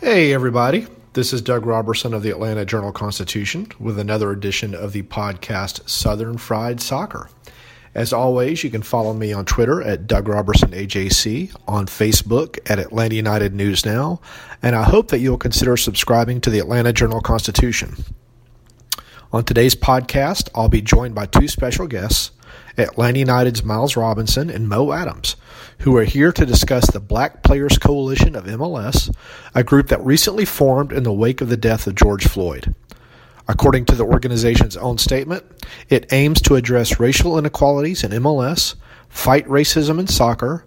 Hey, everybody. This is Doug Roberson of the Atlanta Journal Constitution with another edition of the podcast Southern Fried Soccer. As always, you can follow me on Twitter at Doug Roberson AJC, on Facebook at Atlanta United News Now, and I hope that you'll consider subscribing to the Atlanta Journal Constitution. On today's podcast, I'll be joined by two special guests, Atlanta United's Miles Robinson and Mo Adams, who are here to discuss the Black Players Coalition of MLS, a group that recently formed in the wake of the death of George Floyd. According to the organization's own statement, it aims to address racial inequalities in MLS, fight racism in soccer,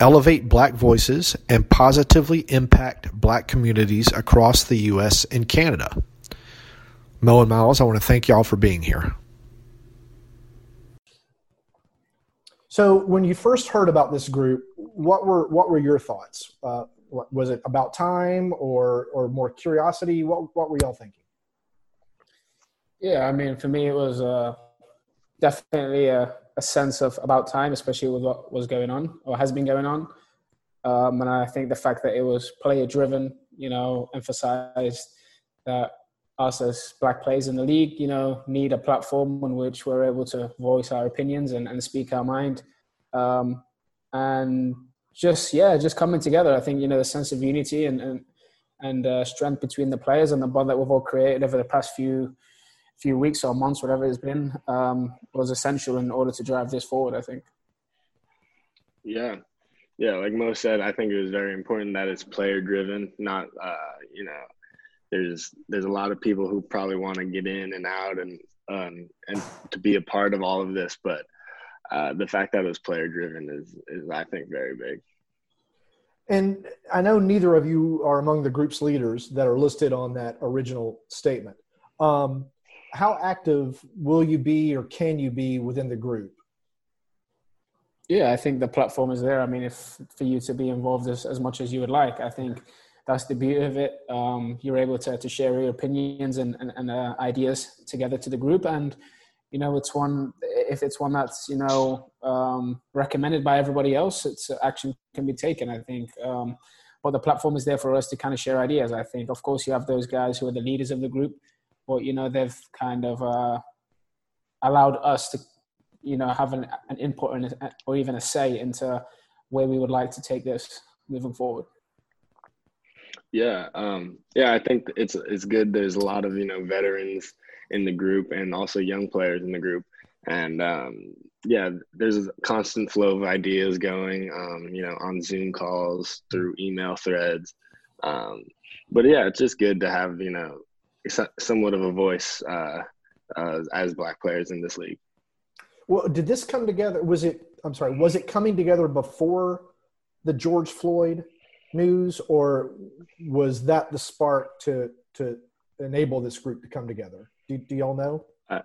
elevate black voices, and positively impact black communities across the U.S. and Canada. Mo and Miles, I want to thank y'all for being here. So, when you first heard about this group, what were what were your thoughts? Uh, was it about time or or more curiosity? What what were y'all thinking? Yeah, I mean, for me, it was uh, definitely a, a sense of about time, especially with what was going on or has been going on. Um, and I think the fact that it was player driven, you know, emphasized that us as black players in the league, you know, need a platform on which we're able to voice our opinions and, and speak our mind. Um, and just, yeah, just coming together. I think, you know, the sense of unity and, and, and uh, strength between the players and the bond that we've all created over the past few few weeks or months, whatever it's been, um, was essential in order to drive this forward. I think. Yeah, yeah. Like Mo said, I think it was very important that it's player driven, not uh, you know. There's there's a lot of people who probably want to get in and out and um, and to be a part of all of this, but uh, the fact that it was player driven is is I think very big. And I know neither of you are among the group's leaders that are listed on that original statement. Um, how active will you be or can you be within the group? Yeah, I think the platform is there. I mean, if for you to be involved as, as much as you would like, I think that's the beauty of it. Um, you're able to, to share your opinions and, and, and uh, ideas together to the group. And, you know, it's one, if it's one that's, you know, um, recommended by everybody else, it's uh, action can be taken, I think. Um, but the platform is there for us to kind of share ideas, I think. Of course, you have those guys who are the leaders of the group but you know they've kind of uh, allowed us to you know have an, an input or even a say into where we would like to take this moving forward yeah um, yeah i think it's it's good there's a lot of you know veterans in the group and also young players in the group and um, yeah there's a constant flow of ideas going um, you know on zoom calls through email threads um, but yeah it's just good to have you know somewhat of a voice uh, uh, as black players in this league. Well, did this come together? Was it? I'm sorry. Was it coming together before the George Floyd news, or was that the spark to to enable this group to come together? Do, do y'all know? I,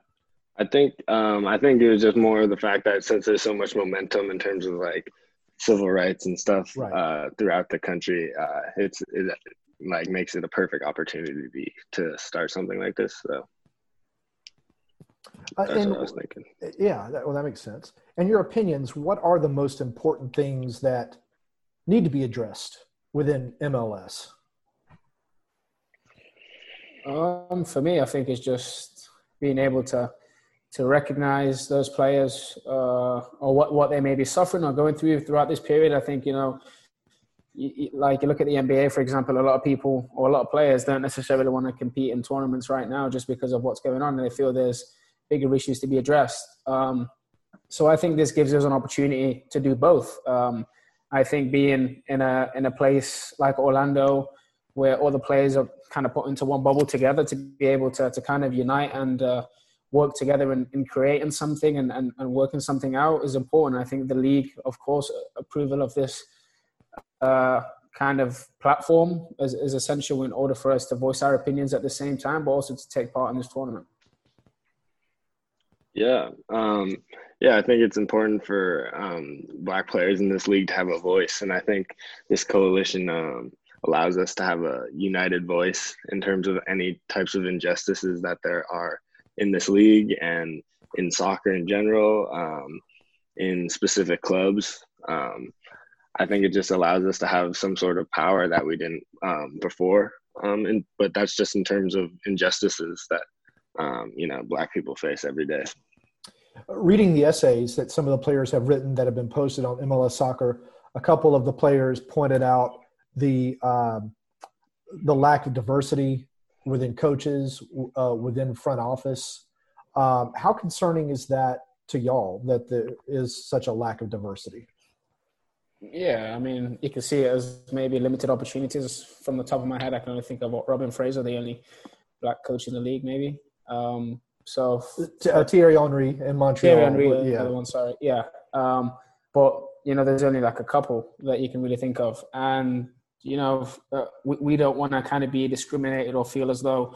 I think um, I think it was just more of the fact that since there's so much momentum in terms of like civil rights and stuff Right. uh, throughout the country, uh, it's it, like makes it a perfect opportunity to be to start something like this. So Uh, and- what I was thinking. Yeah, that, well, that makes sense. And your opinions, what are the most important things that need to be addressed within MLS? Um, for me, I think it's just being able to to recognize those players uh, or what, what they may be suffering or going through throughout this period. I think you know, like you look at the NBA, for example, a lot of people or a lot of players don't necessarily want to compete in tournaments right now just because of what's going on, and they feel there's bigger issues to be addressed. Um, so I think this gives us an opportunity to do both. Um, I think being in a in a place like Orlando, where all the players are kind of put into one bubble together to be able to to kind of unite and uh, work together in, in creating something and, and, and working something out is important. I think the league, of course, approval of this uh, kind of platform is, is essential in order for us to voice our opinions at the same time, but also to take part in this tournament. Yeah, um, yeah, I think it's important for um, black players in this league to have a voice, and I think this coalition um, allows us to have a united voice in terms of any types of injustices that there are in this league and in soccer in general, um, in specific clubs. Um, I think it just allows us to have some sort of power that we didn't um, before. Um, and but that's just in terms of injustices that you know black people face every day. Reading the essays that some of the players have written that have been posted on MLS Soccer, a couple of the players pointed out the um, the lack of diversity within coaches, uh, within front office. Um, how concerning is that to y'all that there is such a lack of diversity? Yeah, I mean, you can see it as maybe limited opportunities. From the top of my head, I can only think of Robin Fraser, the only black coach in the league, maybe. Um, so uh, Thierry Henry in Montreal. Thierry Henry, yeah. one, sorry, yeah. Um, but you know, there's only like a couple that you can really think of, and you know, uh, we, we don't want to kind of be discriminated or feel as though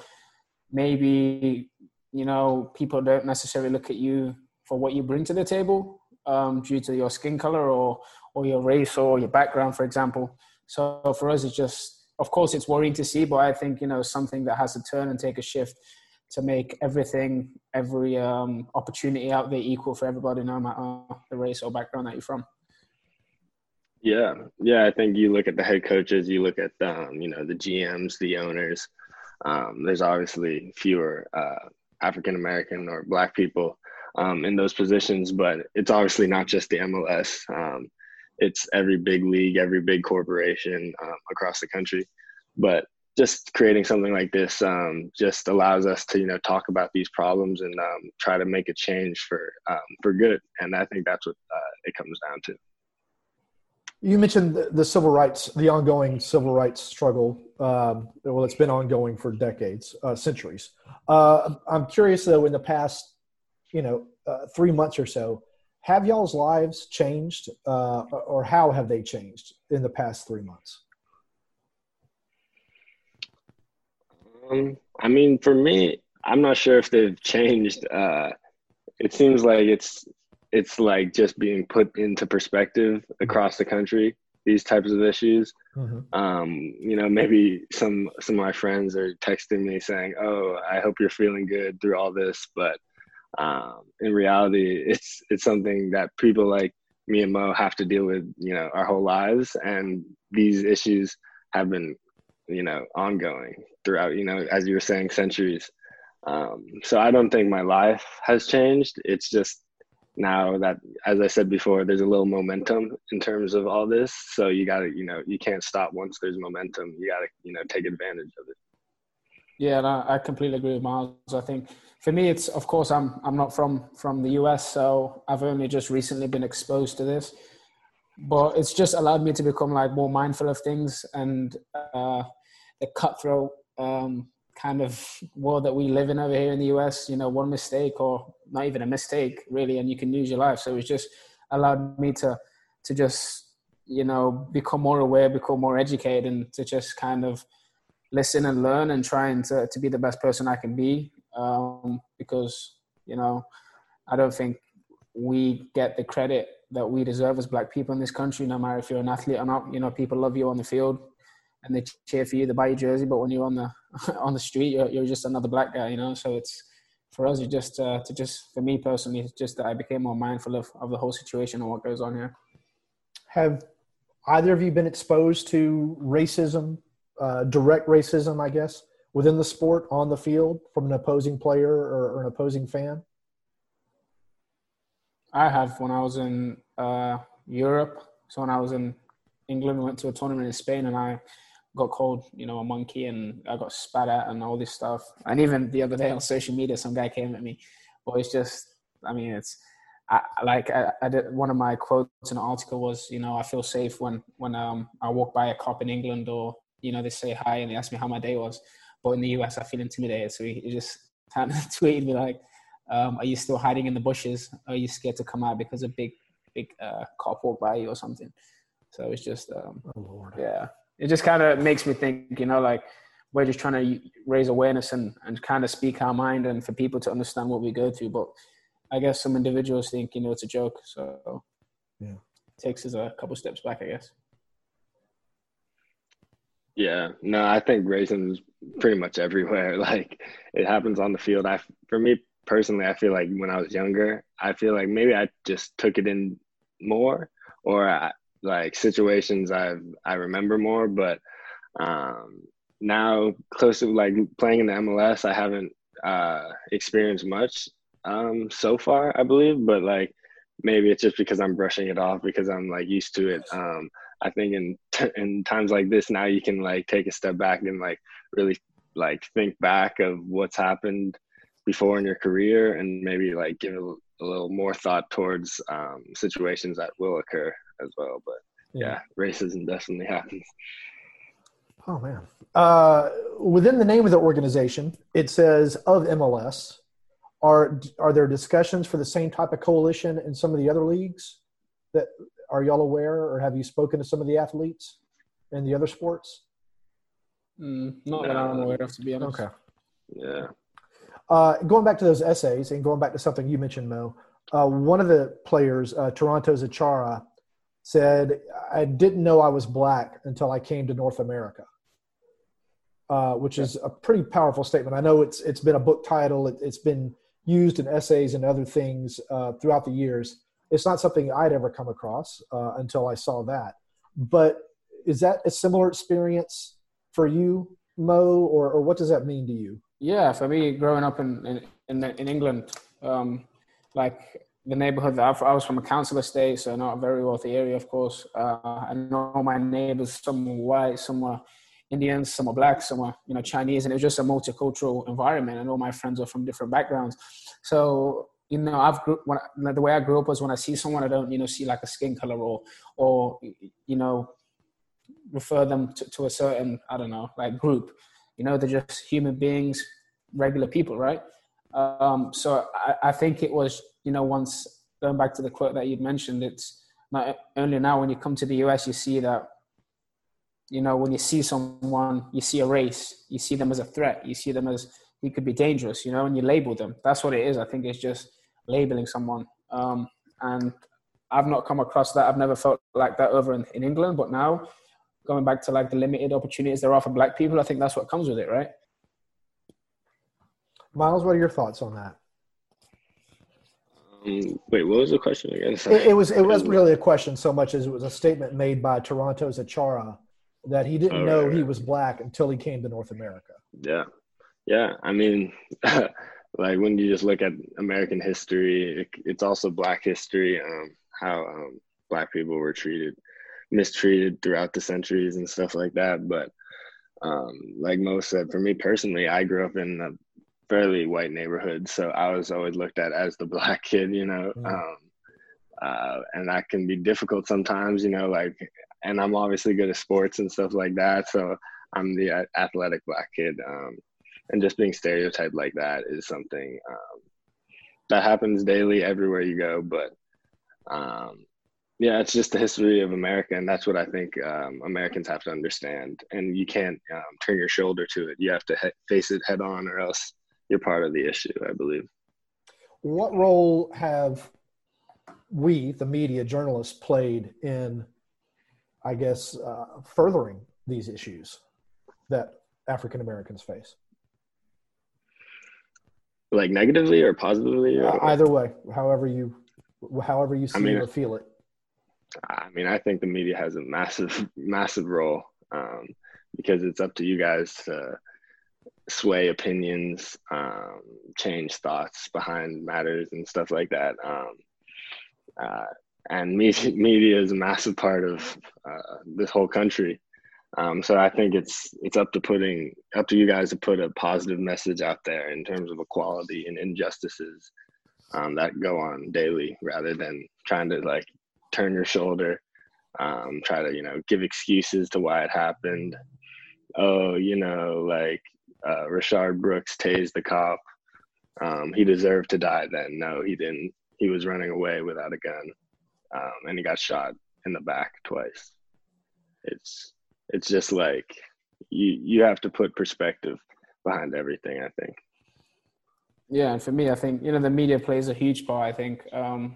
maybe you know people don't necessarily look at you for what you bring to the table um, due to your skin color or or your race or your background, for example. So for us, it's just, of course, it's worrying to see, but I think you know something that has to turn and take a shift to make everything, every um, opportunity out there equal for everybody, no matter the race or background that you're from. Yeah, yeah. I think you look at the head coaches, you look at um, you know the GMs, the owners. Um, there's obviously fewer uh, African American or Black people um, in those positions, but it's obviously not just the MLS. Um, it's every big league, every big corporation um, across the country. But just creating something like this um, just allows us to you know talk about these problems and try to make a change for for good. And I think that's what uh, it comes down to. You mentioned the, the, civil rights, the ongoing civil rights struggle. Um, well, it's been ongoing for decades, uh, centuries. Uh, I'm curious though, in the past, you know, uh, three months or so, have y'all's lives changed, uh, or how have they changed in the past three months? Um, I mean, for me, I'm not sure if they've changed. Uh, it seems like it's it's like just being put into perspective across the country these types of issues mm-hmm. um, you know maybe some some of my friends are texting me saying oh i hope you're feeling good through all this but um, in reality it's it's something that people like me and mo have to deal with you know our whole lives and these issues have been you know ongoing throughout you know as you were saying centuries. Um, so i don't think my life has changed. It's just now that as i said before there's a little momentum in terms of all this. So you got to you know you can't stop once there's momentum. You got to you know take advantage of it. Yeah no, i completely agree with miles. I think for me it's of course i'm i'm not from from the us so i've only just recently been exposed to this but it's just allowed me to become like more mindful of things and uh the cutthroat um kind of world that we live in over here in the US, you know, one mistake or not even a mistake really, and you can lose your life. So it's just allowed me to to just, you know, become more aware, become more educated and to just kind of listen and learn and trying to, to be the best person I can be. Um, because, you know, I don't think we get the credit that we deserve as black people in this country, no matter if you're an athlete or not. You know, people love you on the field and they cheer for you, they buy your jersey, but when you're on the on the street, you're, you're just another black guy, you know. So it's for us, you just uh, to just for me personally, it's just that I became more mindful of of the whole situation and what goes on here. Have either of you been exposed to racism, uh, direct racism, I guess, within the sport on the field from an opposing player or, or an opposing fan? I have when I was in uh, Europe. So when I was in England, we went to a tournament in Spain, and I got called, you know, a monkey, and I got spat at, and all this stuff. And even the other day on social media, some guy came at me. But it's just, I mean, it's I, like I, I, did one of my quotes in an article was, you know, I feel safe when when um, I walk by a cop in England, or you know, they say hi and they ask me how my day was. But in the US, I feel intimidated. So he, he just kind of tweeted me like, um, "Are you still hiding in the bushes? Are you scared to come out because a big big uh, cop walked by you or something?" So it's just, um, oh, yeah, it just kind of makes me think, you know, like we're just trying to raise awareness and, and kind of speak our mind and for people to understand what we go through. But I guess some individuals think, you know, it's a joke. So yeah, it takes us a couple steps back, I guess. Yeah, no, I think racism is pretty much everywhere. Like it happens on the field. I, for me personally, I feel like when I was younger, I feel like maybe I just took it in more, or I, like situations I I remember more. But um, now, close to like playing in the MLS, I haven't uh, experienced much um, so far, I believe. But like maybe it's just because I'm brushing it off because I'm like used to it. Um, I think in t- in times like this now you can like take a step back and like really like think back of what's happened before in your career and maybe like give a, a little more thought towards um, situations that will occur as well. But yeah, yeah racism definitely happens. Oh man. Uh, within the name of the organization, it says of MLS. Are are there discussions for the same type of coalition in some of the other leagues? That are y'all aware, or have you spoken to some of the athletes in the other sports? Mm, not that I'm aware of, to be honest. Okay. Yeah. Uh, going back to those essays and going back to something you mentioned, Mo, uh, one of the players, uh, Toronto's Achara, said, I didn't know I was black until I came to North America. Uh, which is a pretty powerful statement. I know it's it's been a book title. It, has been used in essays and other things uh, throughout the years. It's not something I'd ever come across uh, until I saw that. But is that a similar experience for you, Mo, or, or what does that mean to you? Yeah, for me, growing up in in in, in England, um, like the neighborhood that I was from a council estate, so not a very wealthy area, of course. Uh, I know my neighbors, some were white, some were Indians, some were black, some were you know Chinese, and it was just a multicultural environment. And all my friends are from different backgrounds. So you know, I've grew, when the way I grew up was when I see someone, I don't you know see like a skin color or or you know refer them to, to a certain I don't know like group. You know, they're just human beings, regular people, right? Um, so I, I think it was you know, once going back to the quote that you'd mentioned, it's not only now when you come to the US, you see that, you know, when you see someone, you see a race, you see them as a threat, you see them as he could be dangerous, you know, and you label them. That's what it is. I think it's just labeling someone. Um, and I've not come across that. I've never felt like that over in, in England, but now going back to like the limited opportunities there are for black people, I think that's what comes with it, right? Miles, what are your thoughts on that? Um, wait, what was the question again? It, it, was it wasn't really a question so much as it was a statement made by Toronto's Achara that he didn't oh, know right, he was black until he came to North America. Yeah, yeah. I mean, like when you just look at American history, it, it's also Black history. Um, how um, Black people were treated, mistreated throughout the centuries and stuff like that. But um, like Mo said, for me personally, I grew up in a fairly white neighborhood, so I was always looked at as the black kid, you know. Mm. Um, uh, and that can be difficult sometimes, you know. Like, and I'm obviously good at sports and stuff like that, so I'm the athletic black kid. Um, and just being stereotyped like that is something um, that happens daily everywhere you go. But um, yeah, it's just the history of America, and that's what I think um, Americans have to understand. And you can't um, turn your shoulder to it; you have to he- face it head on, or else you're part of the issue, I believe. What role have we, the media journalists, played in, I guess, uh, furthering these issues that African Americans face? Like negatively or positively? Or? Uh, either way, however you, however you see I mean, or feel it. I mean, I think the media has a massive, massive role um, because it's up to you guys to sway opinions, um, change thoughts behind matters and stuff like that. Um, uh, and media, media is a massive part of uh, this whole country. Um, so I think it's it's up to putting up to you guys to put a positive message out there in terms of equality and injustices um, that go on daily, rather than trying to like turn your shoulder, um, try to you know give excuses to why it happened. Oh, you know, like uh, Rayshard Brooks tased the cop. Um, he deserved to die then. No, he didn't. He was running away without a gun, um, and he got shot in the back twice. It's it's just like you you have to put perspective behind everything. I think. Yeah, and for me, I think you know the media plays a huge part. I think um,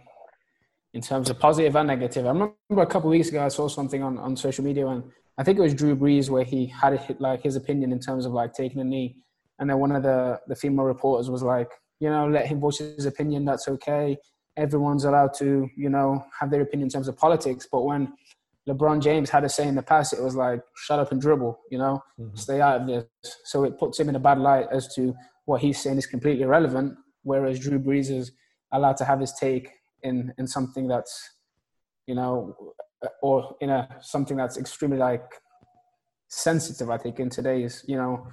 in terms of positive and negative. I remember a couple of weeks ago I saw something on, on social media and I think it was Drew Brees where he had it, like his opinion in terms of like taking a knee, and then one of the the female reporters was like, you know, let him voice his opinion. That's okay. Everyone's allowed to, you know, have their opinion in terms of politics. But when LeBron James had a say in the past, it was like, shut up and dribble, you know, mm-hmm. stay out of this. So it puts him in a bad light as to what he's saying is completely irrelevant, whereas Drew Brees is allowed to have his take in in something that's, you know, or in a something that's extremely like sensitive. I think in today's you know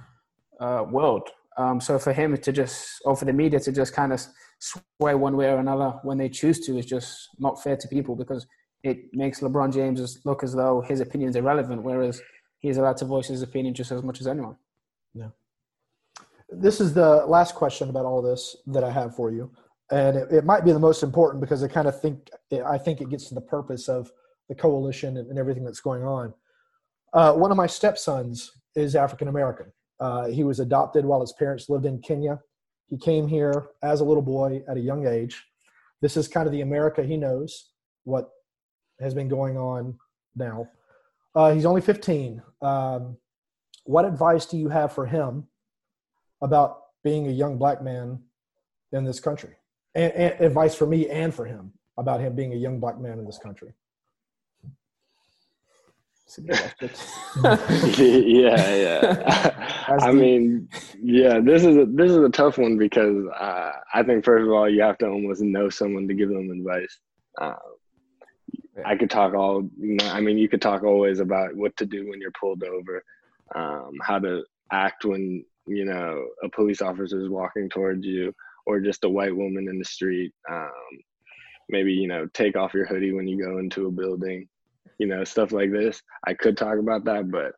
uh, world. Um, so for him to just, or for the media to just kind of sway one way or another when they choose to is just not fair to people because it makes LeBron James look as though his opinion is irrelevant, whereas he's allowed to voice his opinion just as much as anyone. Yeah. This is the last question about all this that I have for you, and it, it might be the most important because I kind of think I think it gets to the purpose of the coalition and, and everything that's going on. Uh, one of my stepsons is African American. Uh, he was adopted while his parents lived in Kenya. He came here as a little boy at a young age. This is kind of the America he knows, what has been going on now. Uh, he's only 15. Um, what advice do you have for him about being a young black man in this country? And, and advice for me and for him about him being a young black man in this country. yeah, yeah. I mean, yeah. This is a, this is a tough one because uh, I think first of all you have to almost know someone to give them advice. Uh, I could talk all. You know, I mean, you could talk always about what to do when you're pulled over, um, how to act when you know a police officer is walking towards you, or just a white woman in the street. Um, maybe you know take off your hoodie when you go into a building you know, stuff like this. I could talk about that, but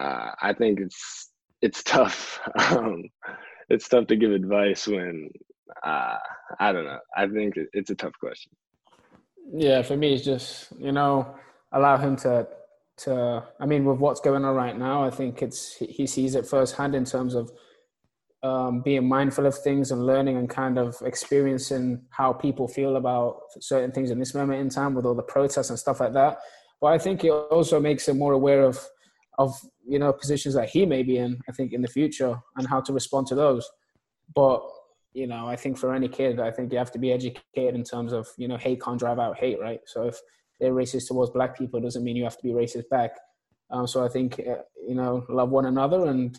uh, I think it's it's tough. Um, it's tough to give advice when uh, I don't know. I think it's a tough question. Yeah, for me, it's just you know allow him to to. I mean, with what's going on right now, I think it's he sees it firsthand in terms of um, being mindful of things and learning and kind of experiencing how people feel about certain things in this moment in time with all the protests and stuff like that. But I think it also makes him more aware of of you know positions that he may be in. I think in the future and how to respond to those. But you know, I think for any kid, I think you have to be educated in terms of you know hate can't drive out hate, right? So if they're racist towards black people, doesn't mean you have to be racist back. Um, so I think uh, you know love one another and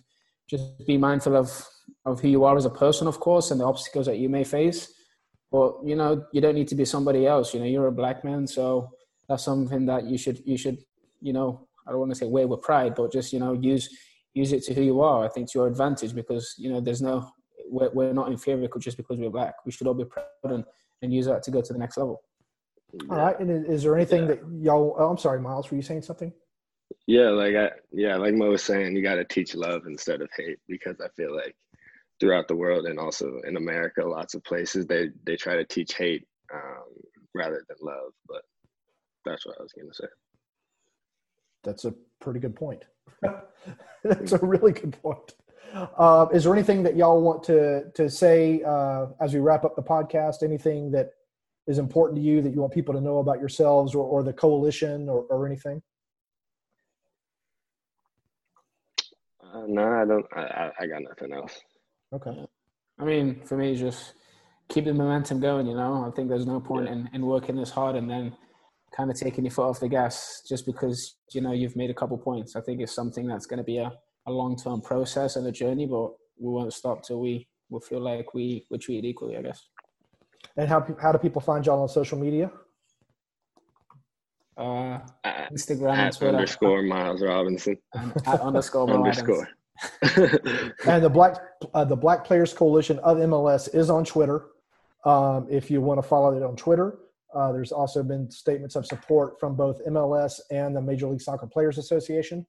just be mindful of of who you are as a person, of course, and the obstacles that you may face. But you know, you don't need to be somebody else. You know, you're a black man, so that's something that you should you should you know I don't want to say wear with pride, but just you know use use it to who you are. I think to your advantage because you know there's no we're, we're not inferior just because we're black. We should all be proud and, and use that to go to the next level. All right. And is there anything yeah. that y'all? Oh, I'm sorry, Miles. Were you saying something? Yeah, like I yeah, like Mo was saying, you got to teach love instead of hate because I feel like throughout the world and also in America, lots of places they they try to teach hate um, rather than love. But that's what I was going to say. That's a pretty good point. that's a really good point. Uh, is there anything that y'all want to to say uh, as we wrap up the podcast? Anything that is important to you that you want people to know about yourselves or, or the coalition or, or anything? Uh, no, I don't. I, I got nothing else. Okay. I mean, for me, just keep the momentum going. You know, I think there's no point yeah. in, in working this hard and then kind of taking your foot off the gas just because you know you've made a couple points. I think it's something that's going to be a a long term process and a journey, but we won't stop till we we feel like we we're treated equally. I guess. And how how do people find y'all on social media? Uh, At, Instagram and Twitter. underscore Miles Robinson. and at underscore Mo Adams. underscore. and the Black uh, the Black Players Coalition of MLS is on Twitter. Um, if you want to follow it on Twitter, uh, there's also been statements of support from both MLS and the Major League Soccer Players Association.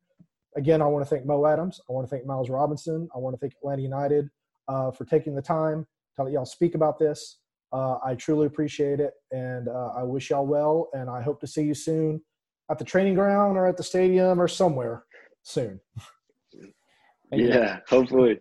Again, I want to thank Mo Adams. I want to thank Miles Robinson. I want to thank Atlanta United uh, for taking the time to let y'all speak about this. Uh, I truly appreciate it, and uh, I wish y'all well. And I hope to see you soon at the training ground or at the stadium or somewhere soon. yeah, hopefully.